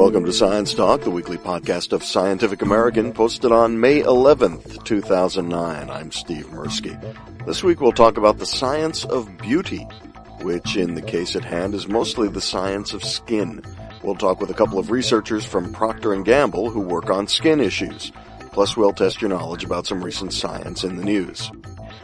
Welcome to Science Talk, the weekly podcast of Scientific American, posted on May 11th, 2009. I'm Steve Mirsky. This week we'll talk about the science of beauty, which in the case at hand is mostly the science of skin. We'll talk with a couple of researchers from Procter & Gamble who work on skin issues. Plus we'll test your knowledge about some recent science in the news.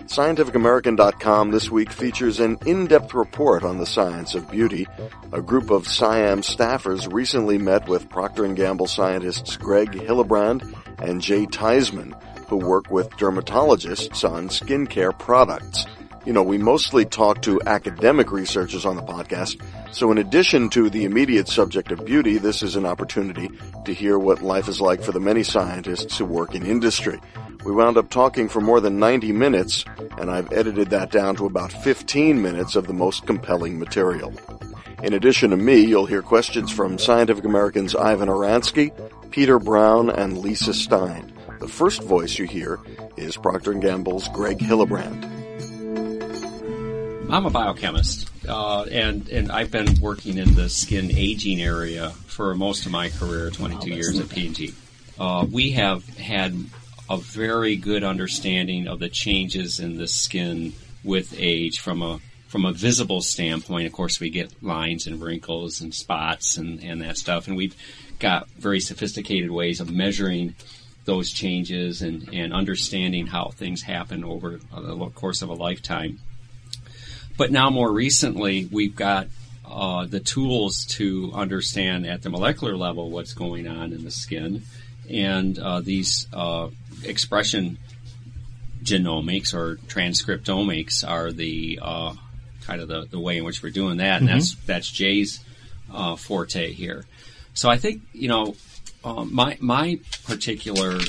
ScientificAmerican.com this week features an in-depth report on the science of beauty. A group of SciAm staffers recently met with Procter & Gamble scientists Greg Hillebrand and Jay Tiesman, who work with dermatologists on skincare products. You know, we mostly talk to academic researchers on the podcast, so in addition to the immediate subject of beauty, this is an opportunity to hear what life is like for the many scientists who work in industry. We wound up talking for more than 90 minutes, and I've edited that down to about 15 minutes of the most compelling material. In addition to me, you'll hear questions from Scientific American's Ivan Oransky, Peter Brown, and Lisa Stein. The first voice you hear is Procter & Gamble's Greg Hillebrand. I'm a biochemist, uh, and and I've been working in the skin aging area for most of my career, 22 years at P&G. Uh, we have had a very good understanding of the changes in the skin with age from a from a visible standpoint. Of course, we get lines and wrinkles and spots and, and that stuff, and we've got very sophisticated ways of measuring those changes and, and understanding how things happen over the course of a lifetime. But now, more recently, we've got uh, the tools to understand at the molecular level what's going on in the skin, and uh, these uh, expression genomics or transcriptomics are the uh, kind of the, the way in which we're doing that, and mm-hmm. that's that's Jay's uh, forte here. So I think you know um, my my particular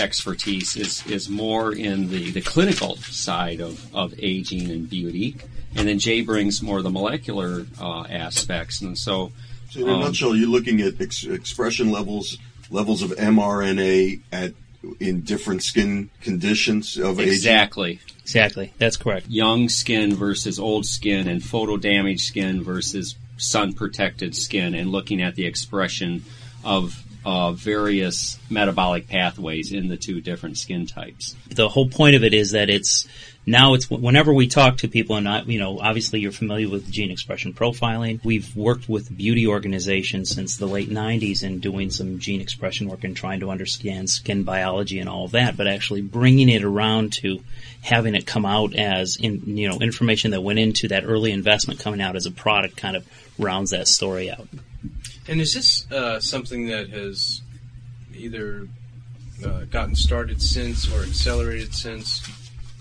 expertise is is more in the, the clinical side of, of aging and beauty, and then Jay brings more the molecular uh, aspects, and so. So in a um, nutshell, you're looking at ex- expression levels levels of mRNA at in different skin conditions of age? exactly. Aging? Exactly. That's correct. Young skin versus old skin and photo damaged skin versus sun protected skin and looking at the expression of uh, various metabolic pathways in the two different skin types. The whole point of it is that it's now it's whenever we talk to people, and I, you know, obviously you're familiar with gene expression profiling. We've worked with beauty organizations since the late '90s in doing some gene expression work and trying to understand skin biology and all of that. But actually bringing it around to having it come out as in, you know information that went into that early investment coming out as a product kind of rounds that story out. And is this uh, something that has either uh, gotten started since or accelerated since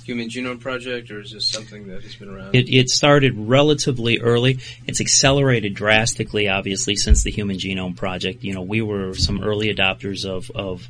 Human Genome Project, or is this something that has been around? It, it, started relatively early. It's accelerated drastically, obviously, since the Human Genome Project. You know, we were some early adopters of, of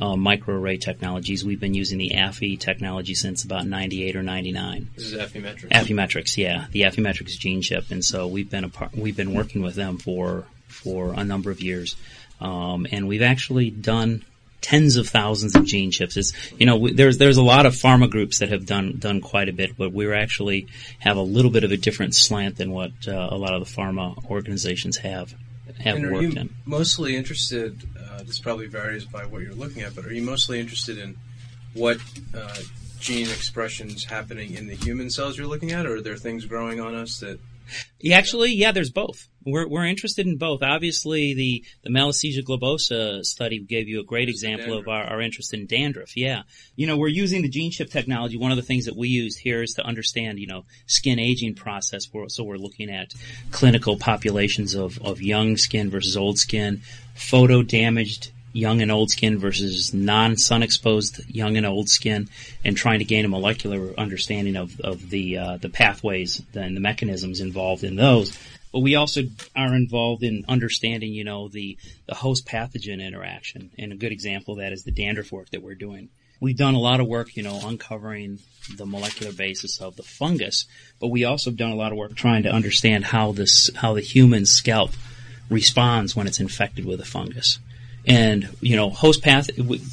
uh, microarray technologies. We've been using the Affy technology since about 98 or 99. This is Affymetrix. Affymetrix, yeah, the Affymetrix gene chip, and so we've been a part, we've been working with them for for a number of years, um, and we've actually done tens of thousands of gene chips. It's, you know, there's there's a lot of pharma groups that have done done quite a bit, but we actually have a little bit of a different slant than what uh, a lot of the pharma organizations have have and are worked you in. Mostly interested. Uh, this probably varies by what you're looking at, but are you mostly interested in what uh, gene expressions happening in the human cells you're looking at, or are there things growing on us that yeah, actually, yeah, there's both. We're, we're interested in both. Obviously, the, the Malassezia globosa study gave you a great example of our, our interest in dandruff. Yeah. You know, we're using the gene chip technology. One of the things that we used here is to understand, you know, skin aging process. So we're looking at clinical populations of, of young skin versus old skin, photo damaged young and old skin versus non-sun exposed young and old skin, and trying to gain a molecular understanding of, of the uh, the pathways and the mechanisms involved in those. But we also are involved in understanding, you know, the, the host pathogen interaction. And a good example of that is the dandruff work that we're doing. We've done a lot of work, you know, uncovering the molecular basis of the fungus, but we also have done a lot of work trying to understand how this, how the human scalp responds when it's infected with a fungus. And, you know, host path,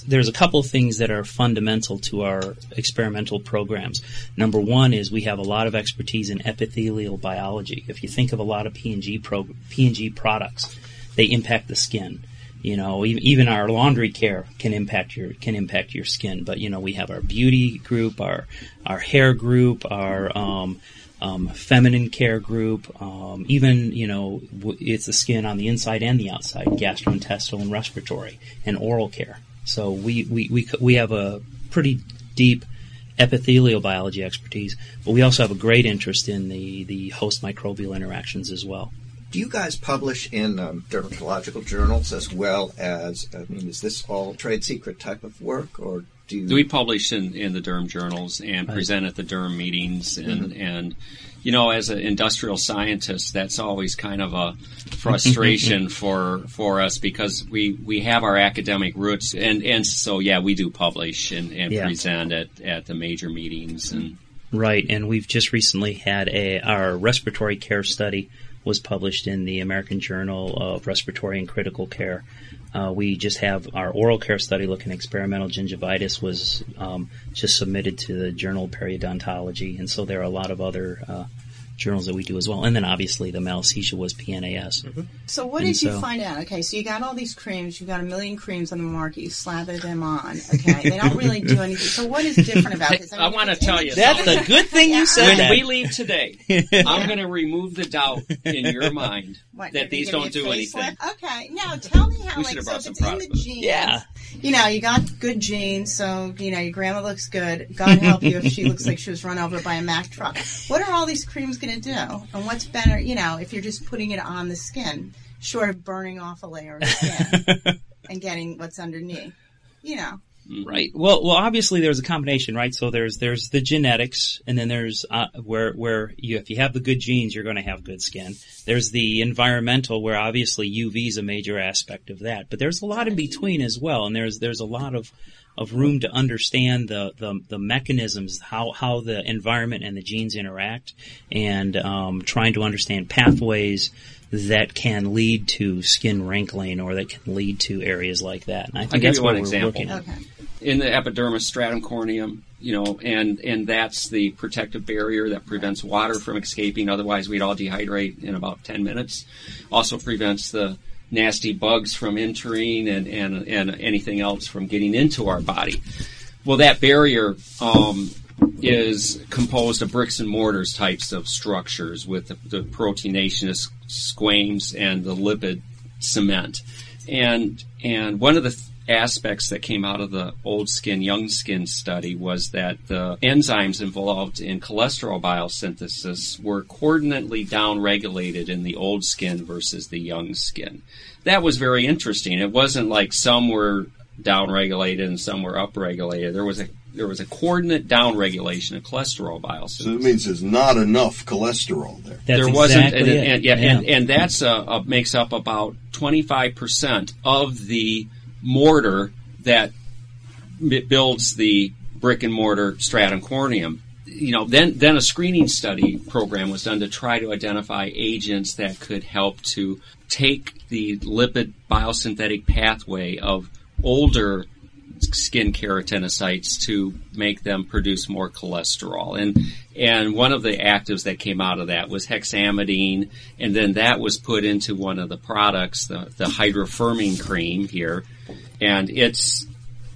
there's a couple of things that are fundamental to our experimental programs. Number one is we have a lot of expertise in epithelial biology. If you think of a lot of P&G, pro, P&G products, they impact the skin. You know, even, our laundry care can impact your can impact your skin. But you know, we have our beauty group, our our hair group, our um, um, feminine care group, um, even you know, it's the skin on the inside and the outside, gastrointestinal and respiratory, and oral care. So we we we, we have a pretty deep epithelial biology expertise, but we also have a great interest in the the host microbial interactions as well. Do you guys publish in um, dermatological journals as well as? I mean, is this all trade secret type of work, or do you? We publish in, in the derm journals and Right. present at the derm meetings and, Mm-hmm. and you know, as an industrial scientist, that's always kind of a frustration for for us because we, we have our academic roots and, and so yeah, we do publish and, and Yeah. present at, at the major meetings and Right, and we've just recently had a our respiratory care study was published in the American Journal of Respiratory and Critical Care. Uh, we just have our oral care study looking at experimental gingivitis was um, just submitted to the Journal of Periodontology, and so there are a lot of other uh, journals that we do as well. And then obviously the Malassezia was PNAS. Mm-hmm. So what And did you so- find out? Okay, so you got all these creams, you've got a million creams on the market, you slather them on. Okay, they don't really do anything. So what is different about this? I mean, wanna if it's in tell you genes- That's a good thing you said when that. we leave today, I'm going to remove the doubt in your mind What, that these don't do anything. Okay, now tell me how, We like, so if some it's in the genes, Yeah. you know, you got good genes, so, you know, your grandma looks good. God help you if she looks like she was run over by a Mack truck. What are all these creams going to do? And what's better, you know, if you're just putting it on the skin, short of burning off a layer of skin and getting what's underneath? You know. Right. Well, well, obviously there's a combination, right? So there's there's the genetics, and then there's uh, where where you if you have the good genes, you're going to have good skin. There's the environmental, where obviously UV is a major aspect of that, but there's a lot in between as well, and there's there's a lot of of room to understand the the, the mechanisms how how the environment and the genes interact, and um, trying to understand pathways that can lead to skin wrinkling or that can lead to areas like that. And I think give that's you what one we're example. working at. Okay. in the epidermis stratum corneum, you know, and and that's the protective barrier that prevents water from escaping. Otherwise, we'd all dehydrate in about ten minutes. Also prevents the nasty bugs from entering and and and anything else from getting into our body. Well, that barrier um, is composed of bricks and mortars types of structures with the, the proteinaceous squames and the lipid cement. And and one of the th- aspects that came out of the old skin young skin study was that the enzymes involved in cholesterol biosynthesis were coordinately downregulated in the old skin versus the young skin. That was very interesting. It wasn't like some were downregulated and some were upregulated. There was a there was a coordinate downregulation of cholesterol biosynthesis So it means there's not enough cholesterol there. That's there wasn't, exactly and, it. and, yeah, And, and that's uh, uh, makes up about 25% of the mortar that builds the brick and mortar stratum corneum. You know, then then a screening study program was done to try to identify agents that could help to take the lipid biosynthetic pathway of older skin keratinocytes to make them produce more cholesterol. And and one of the actives that came out of that was hexamidine, and then that was put into one of the products, the, the hydrofermine cream here, and its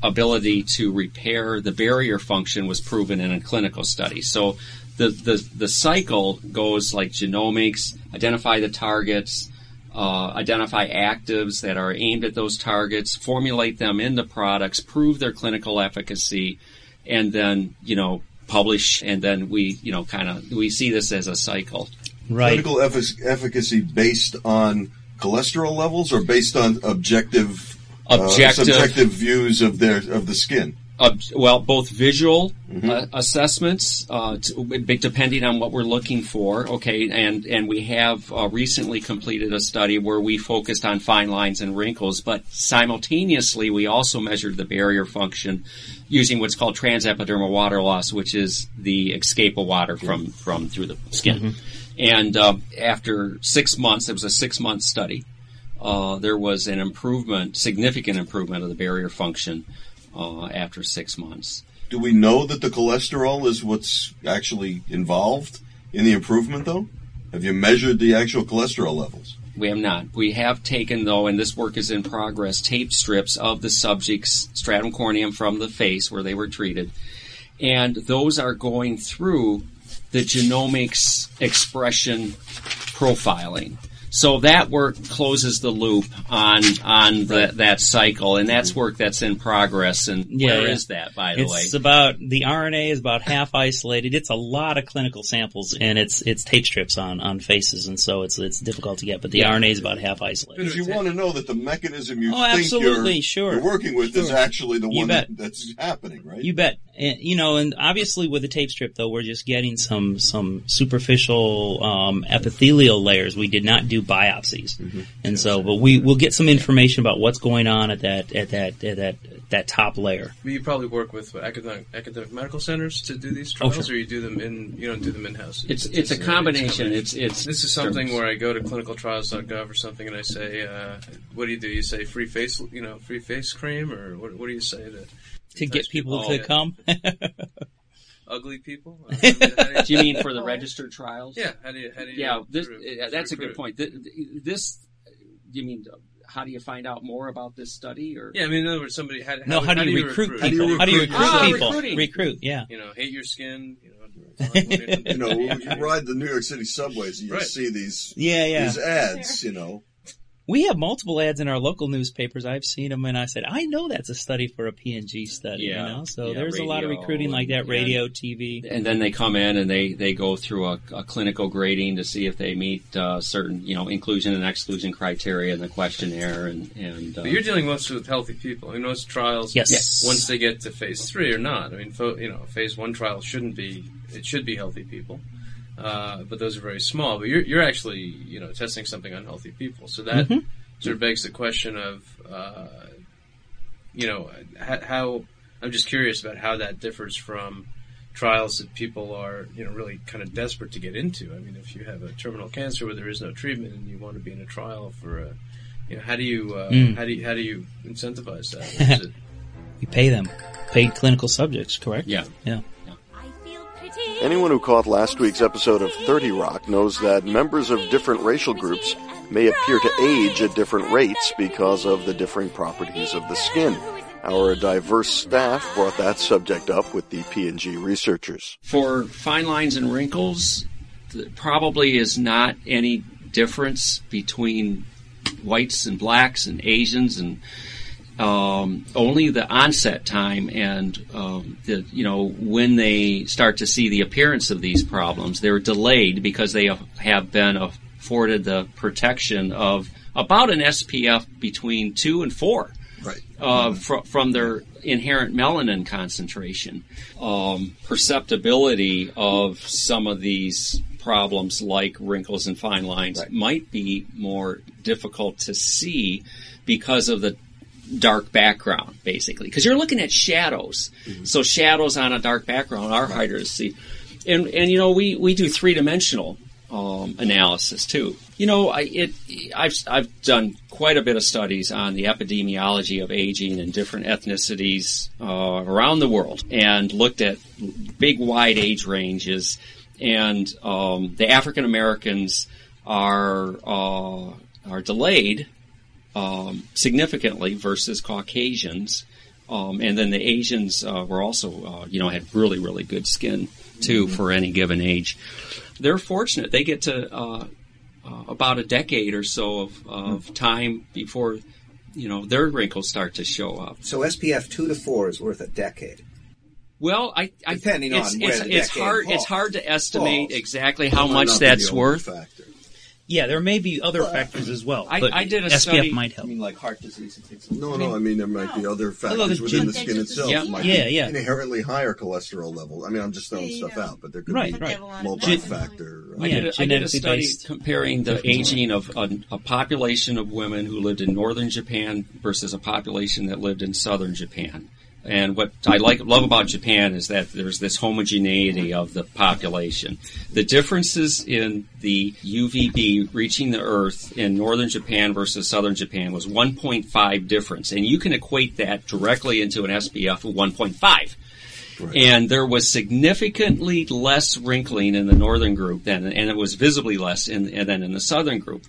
ability to repair the barrier function was proven in a clinical study. So the the, the cycle goes like genomics, identify the targets, uh, identify actives that are aimed at those targets, formulate them in the products, prove their clinical efficacy, and then you know publish. And then we you know kind of we see this as a cycle. right. Clinical effic- efficacy based on cholesterol levels or based on objective, uh, Objective. subjective views of their of the skin. Uh, well, both visual uh, assessments, uh, t- depending on what we're looking for. Okay, and and we have uh, recently completed a study where we focused on fine lines and wrinkles, but simultaneously we also measured the barrier function using what's called transepidermal water loss, which is the escape of water from from through the skin. And uh, after six months, it was a six month study. Uh, there was an improvement, significant improvement of the barrier function uh, after six months. Do we know that the cholesterol is what's actually involved in the improvement, though? Have you measured the actual cholesterol levels? We have not. We have taken though, and this work is in progress, tape strips of the subject's stratum corneum from the face where they were treated, and those are going through the genomics expression profiling. So that work closes the loop on on the, that cycle, and that's work that's in progress. And Yeah, where is yeah. that, by the way? It's about the RNA is about half isolated. It's a lot of clinical samples, and it's it's tape strips on on faces, and so it's it's difficult to get. But the Yeah. RNA is about half isolated. Because you want to know that the mechanism you Oh, think absolutely, you're, sure. you're working with is actually the You one that, that's happening, right? You bet. And, you know, and obviously with the tape strip, though, we're just getting some some superficial um, epithelial layers. We did not do biopsies, and so, but we will get some information about what's going on at that at that at that that top layer. But you probably work with what, academic, academic medical centers to do these Oh, trials, sure. or you do them in you don't do them in house. it's it's a combination. It's it's This is something where I go to clinicaltrials.gov or something, and I say, uh, "What do you do? You say free face, you know, free face cream, or what, what do you say to To get people Oh, to yeah. come, ugly people? Uh, how do Do you mean for the registered trials? Yeah. How do you? How do you? Yeah, this, recruit- uh, that's a good point. Th- th- This, you mean, how do you find out more about this study? Or Yeah, I mean, in other words, somebody. How, no. How, do you recruit, How do you people? How do you recruit recruit Ah, people? Recruit, yeah. You know, hate your skin. You know. You know, you ride the New York City subways and you Right. see these Yeah, yeah. these ads, you know. We have multiple ads in our local newspapers. I've seen them, and I said, I know that's a study for a P&G study. Yeah. You know, so Yeah, there's a lot of recruiting like that, radio, TV. and then they come in and they, they go through a, a clinical grading to see if they meet uh, certain you know inclusion and exclusion criteria in the questionnaire and and uh, But you're dealing mostly with healthy people. I mean, most trials, Yes. Yes. once they get to phase three or not. I mean, fo- you know, phase one trial shouldn't be. It should be healthy people, uh, but those are very small. But you're you're actually you know testing something on healthy people, so that Mm-hmm. sort of begs the question of uh, you know how, how. I'm just curious about how that differs from trials that people are you know really kind of desperate to get into. I mean, if you have a terminal cancer where there is no treatment and you want to be in a trial for a you know, how do you uh, Mm. how do you how do you incentivize that? Is it, We pay them, paid clinical subjects, correct? yeah Yeah. Anyone who caught last week's episode of 30 Rock knows that members of different racial groups may appear to age at different rates because of the differing properties of the skin. Our diverse staff brought that subject up with the P&G researchers. for fine lines and wrinkles, probably is not any difference between whites and blacks and Asians and um, only the onset time and um, the you know when they start to see the appearance of these problems. They're delayed because they have been afforded the protection of about an SPF between two and four Right. uh, fr- from their inherent melanin concentration. Um, perceptibility of some of these problems, like wrinkles and fine lines, Right. might be more difficult to see because of the dark background, basically. Because you're looking at shadows. So shadows on a dark background are harder to see. And, and you know, we, we do three dimensional um, analysis too. You know, I, it, I've, I've done quite a bit of studies on the epidemiology of aging in different ethnicities uh, around the world and looked at big wide age ranges. And um, the African Americans are uh, are delayed um, significantly versus Caucasians. Um, and then the Asians uh, were also, uh, you know, had really, really good skin too for any given age. They're fortunate; they get to uh, uh, about a decade or so of, of time before, you know, their wrinkles start to show up. So SPF two to four is worth a decade. Well, I, I Depending it's, on where it's, the it's hard. falls. It's hard to estimate Falls. exactly how Might much that's worth. Factor. Yeah, there may be other factors as well. I- but I did a SPF study- might help. mean, like heart disease and things. No, no, I mean, there might be other factors there's within the skin itself. Yeah. Might Yeah, be yeah. Inherently higher cholesterol level. I mean, I'm just throwing Yeah, stuff yeah. out, but there could Right, be right. multi-factor. uh, I did, a, I did a genetically study based. comparing the aging of a, a population of women who lived in northern Japan versus a population that lived in southern Japan. And what I like love about Japan is that there's this homogeneity of the population. The differences in the UVB reaching the Earth in northern Japan versus southern Japan was 1.5 difference, and you can equate that directly into an SPF of 1.5. And there was significantly less wrinkling in the northern group than, and it was visibly less in, than in the southern group.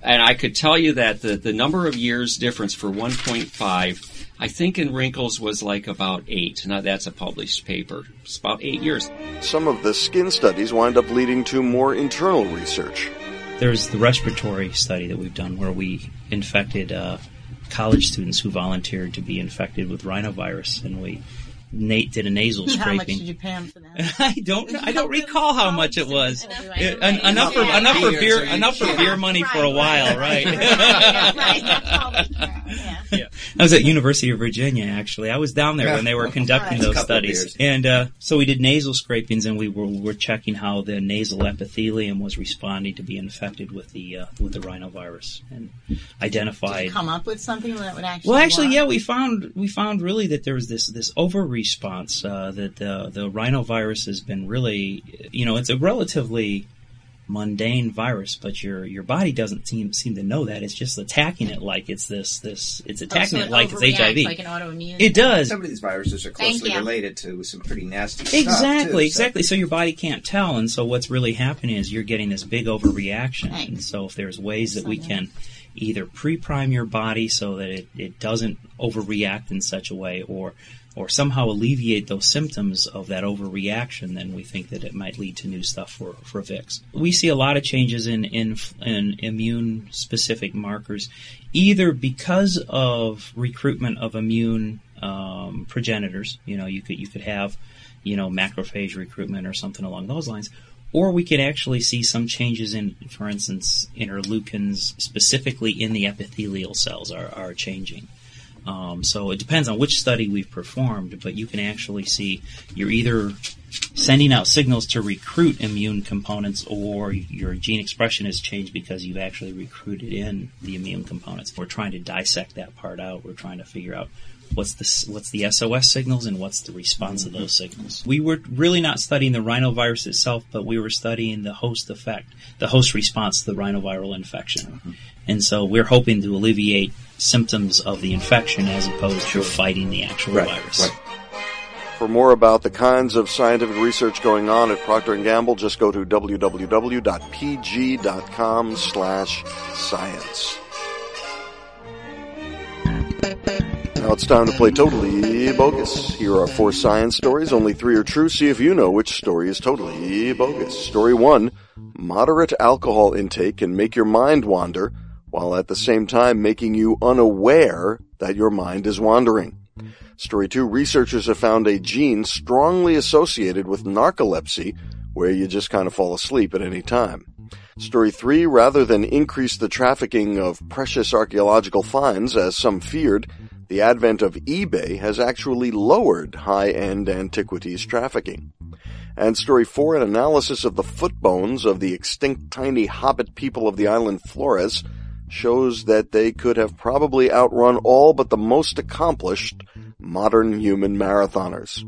and I could tell you that the, the number of years difference for 1.5, I think in wrinkles was like about eight. Now that's a published paper. It's about eight years. Some of the skin studies wind up leading to more internal research. There's the respiratory study that we've done where we infected uh, college students who volunteered to be infected with rhinovirus, and we Nate did a nasal How much scraping. did you pay him for that? I don't. I don't recall how much it was. Enough- It- en- enough for enough for beer enough for beer money for a while, right, right? Right. That's all we care. Yeah. Yeah. I was at University of Virginia actually. I was down there when they were conducting Right. those studies. And uh, so we did nasal scrapings and we were, were checking how the nasal epithelium was responding to be infected with the uh, with the rhinovirus and Did identified you come up with something that would actually well, actually, work? yeah, we found we found really that there was this this over response uh, that the the rhinovirus has been really, you know, it's a relatively mundane virus, but your your body doesn't seem seem to know that. It's just attacking it like it's this this it's Oh, attacking so it like it's HIV. Like an autoimmune. it does. Some of these viruses are closely related to some pretty nasty stuff. Exactly, exactly. So your body can't tell, and so what's really happening is you're getting this big overreaction. Right. And so if there's ways that we can either pre-prime your body so that it, it doesn't overreact in such a way, or or somehow alleviate those symptoms of that overreaction, then we think that it might lead to new stuff for, for Vicks. We see a lot of changes in, in, in immune specific markers, either because of recruitment of immune um, progenitors. You know, you could you could have, you know, macrophage recruitment or something along those lines. Or we could actually see some changes in, for instance, interleukins specifically in the epithelial cells are, are changing. Um, so it depends on which study we've performed, but you can actually see you're either sending out signals to recruit immune components or your gene expression has changed because you've actually recruited in the immune components. We're trying to dissect that part out. We're trying to figure out what's the what's the SOS signals and what's the response of those signals. We were really not studying the rhinovirus itself, but we were studying the host effect, the host response to the rhinoviral infection. Mm-hmm. And so we're hoping to alleviate symptoms of the infection as opposed to fighting the actual Right, virus. right. For more about the kinds of scientific research going on at Procter & Gamble, just go to www.pg.com slash science. Now it's time to play Totally Bogus. Here are four science stories. Only three are true. See if you know which story is totally bogus. Story one, moderate alcohol intake can make your mind wander while at the same time making you unaware that your mind is wandering. Story two, researchers have found a gene strongly associated with narcolepsy where you just kind of fall asleep at any time. Story three, rather than increase the trafficking of precious archaeological finds as some feared, the advent of eBay has actually lowered high-end antiquities trafficking. And story four, an analysis of the foot bones of the extinct tiny hobbit people of the island Flores shows that they could have probably outrun all but the most accomplished modern human marathoners.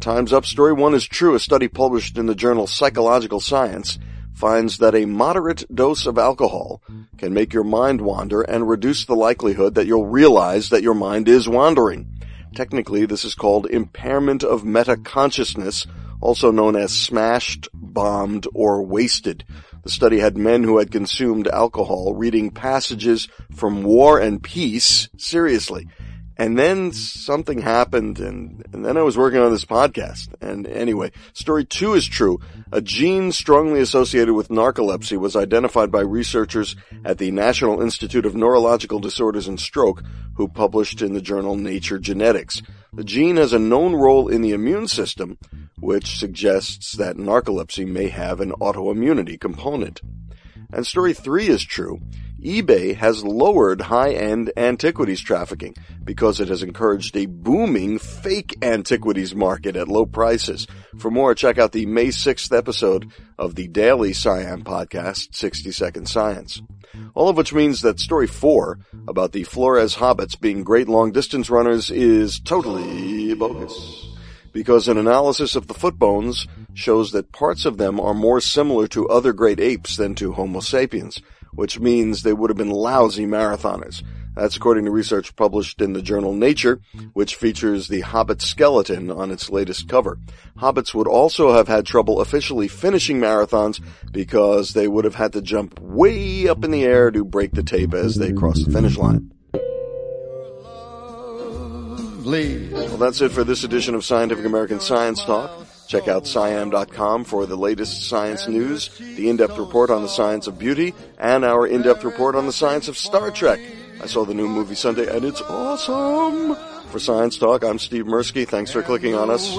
Time's Up Story 1 is true. A study published in the journal Psychological Science finds that a moderate dose of alcohol can make your mind wander and reduce the likelihood that you'll realize that your mind is wandering. Technically, this is called impairment of metaconsciousness, also known as smashed, bombed, or wasted. The study had men who had consumed alcohol reading passages from War and Peace seriously. And then something happened and, and then I was working on this podcast. And anyway, story two is true. A gene strongly associated with narcolepsy was identified by researchers at the National Institute of Neurological Disorders and Stroke who published in the journal Nature Genetics. The gene has a known role in the immune system, which suggests that narcolepsy may have an autoimmunity component. And story three is true. eBay has lowered high-end antiquities trafficking because it has encouraged a booming fake antiquities market at low prices. For more, check out the May 6th episode of the Daily SciAm podcast, 60 Second Science. All of which means that story four about the Flores hobbits being great long distance runners is totally bogus because an analysis of the foot bones shows that parts of them are more similar to other great apes than to Homo sapiens, which means they would have been lousy marathoners. That's according to research published in the journal Nature, which features the Hobbit skeleton on its latest cover. Hobbits would also have had trouble officially finishing marathons because they would have had to jump way up in the air to break the tape as they crossed the finish line. Well, that's it for this edition of Scientific American Science Talk. Check out SciAm.com for the latest science news, the in-depth report on the science of beauty, and our in-depth report on the science of Star Trek. I saw the new movie Sunday and it's awesome! For Science Talk, I'm Steve Mirsky. Thanks for clicking on us.